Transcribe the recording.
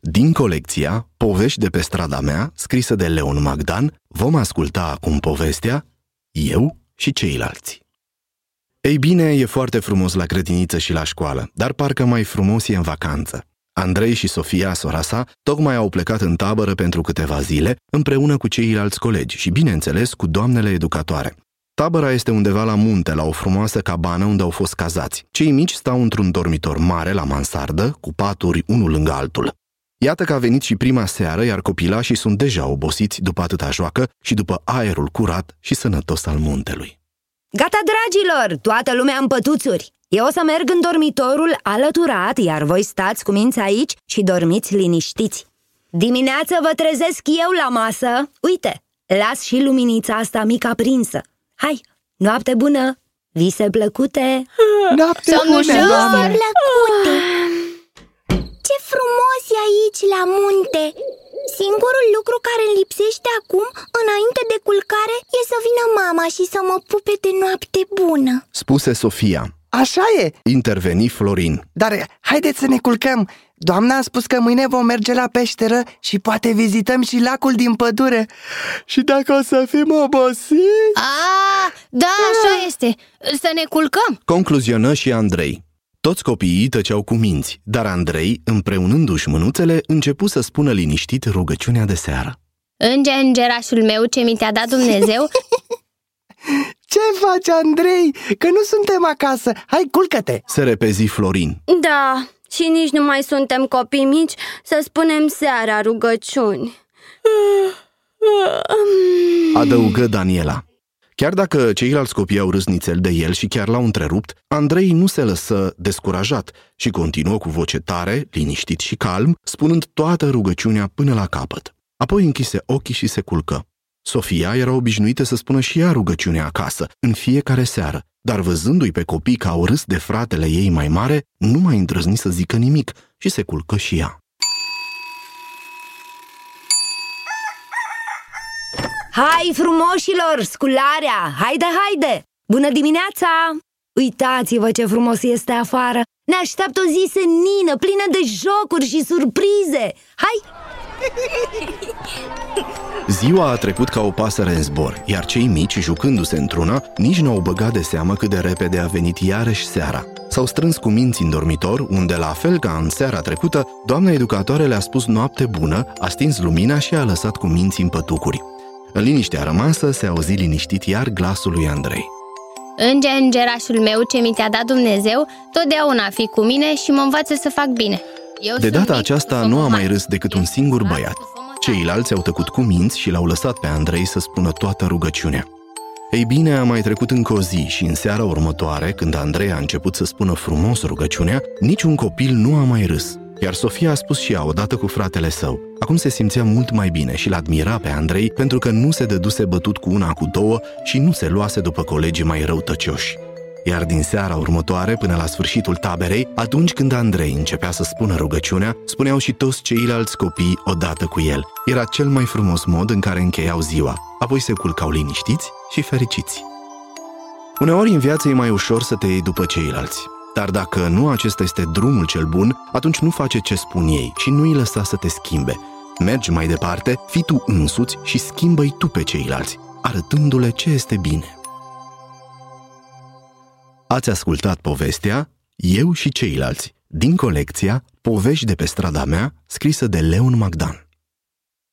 Din colecția Povești de pe strada mea, scrisă de Leon Magdan, vom asculta acum povestea Eu și ceilalți. Ei bine, e foarte frumos la grădiniță și la școală, dar parcă mai frumos e în vacanță. Andrei și Sofia, sora sa, tocmai au plecat în tabără pentru câteva zile, împreună cu ceilalți colegi și, bineînțeles, cu doamnele educatoare. Tabăra este undeva la munte, la o frumoasă cabană unde au fost cazați. Cei mici stau într-un dormitor mare la mansardă, cu paturi unul lângă altul. Iată că a venit și prima seară, iar copilașii sunt deja obosiți după atâta joacă și după aerul curat și sănătos al muntelui. Gata, dragilor, toată lumea în pătuțuri! Eu o să merg în dormitorul alăturat, iar voi stați cu minți aici și dormiți liniștiți. Dimineață vă trezesc eu la masă. Uite, las și luminița asta mică aprinsă. Hai, noapte bună! Vise plăcute! Noapte bună, Vise doamne! plăcute Ce frumos e aici la munte. Singurul lucru care îmi lipsește acum, înainte de culcare, e să vină mama și să mă pupe de noapte bună. Spuse Sofia. Așa e, Interveni Florin. dar haideți să ne culcăm. Doamna a spus că mâine vom merge la peșteră și poate vizităm și lacul din pădure. Și dacă o să fim obosiți... A, da, așa este. Să ne culcăm. Concluzionă și Andrei. Toți copiii tăceau cu minți, dar Andrei, împreunându-și mânuțele, începu să spună liniștit rugăciunea de seară. Înger, îngerașul meu, ce mi te-a dat Dumnezeu Ce faci, Andrei? Că nu suntem acasă Hai, culcă-te! Se repezi Florin. Da, și nici nu mai suntem copii mici să spunem seara rugăciuni. Adăugă Daniela. Chiar dacă ceilalți copii au râs nițel de el și chiar l-au întrerupt, Andrei nu se lăsă descurajat și continuă cu voce tare, liniștit și calm, spunând toată rugăciunea până la capăt. Apoi închise ochii și se culcă. Sofia era obișnuită să spună și ea rugăciunea acasă, în fiecare seară, dar văzându-i pe copii că au râs de fratele ei mai mare, nu mai îndrăzni să zică nimic și se culcă și ea. Hai, frumoșilor, scularea! Haide, haide! Bună dimineața! Uitați-vă ce frumos este afară! Ne așteaptă o zi senină, plină de jocuri și surprize! Hai! Ziua a trecut ca o pasăre în zbor, iar cei mici, jucându-se într-una, nici nu au băgat de seamă cât de repede a venit iarăși seara. S-au strâns cu minți în dormitor, unde, la fel ca în seara trecută, doamna educatoare le-a spus noapte bună, a stins lumina și a lăsat cu minți în pătucuri. În liniștea rămasă se auzi liniștit iar glasul lui Andrei. Înger, îngerașul meu, ce mi te-a dat Dumnezeu Totdeauna fi cu mine și mă învață să fac bine Eu De sunt data mic, aceasta cu nu a fămă mai mare. râs decât un singur băiat. Ceilalți au tăcut cu minți și l-au lăsat pe Andrei să spună toată rugăciunea. Ei bine, a mai trecut încă o zi și în seara următoare, când Andrei a început să spună frumos rugăciunea, niciun copil nu a mai râs. Iar Sofia a spus și ea odată cu fratele său. Acum se simțea mult mai bine și l-admira pe Andrei pentru că nu se dăduse bătut cu una cu două și nu se luase după colegii mai răutăcioși. Iar din seara următoare, până la sfârșitul taberei, atunci când Andrei începea să spună rugăciunea, spuneau și toți ceilalți copii odată cu el. Era cel mai frumos mod în care încheiau ziua, apoi se culcau liniștiți și fericiți. Uneori în viață e mai ușor să te iei după ceilalți, dar dacă nu acesta este drumul cel bun, atunci nu face ce spun ei și nu îi lăsa să te schimbe. Mergi mai departe, fii tu însuți și schimbă-i tu pe ceilalți, arătându-le ce este bine. Ați ascultat povestea Eu și ceilalți, din colecția Povești de pe strada mea, scrisă de Leon Magdan.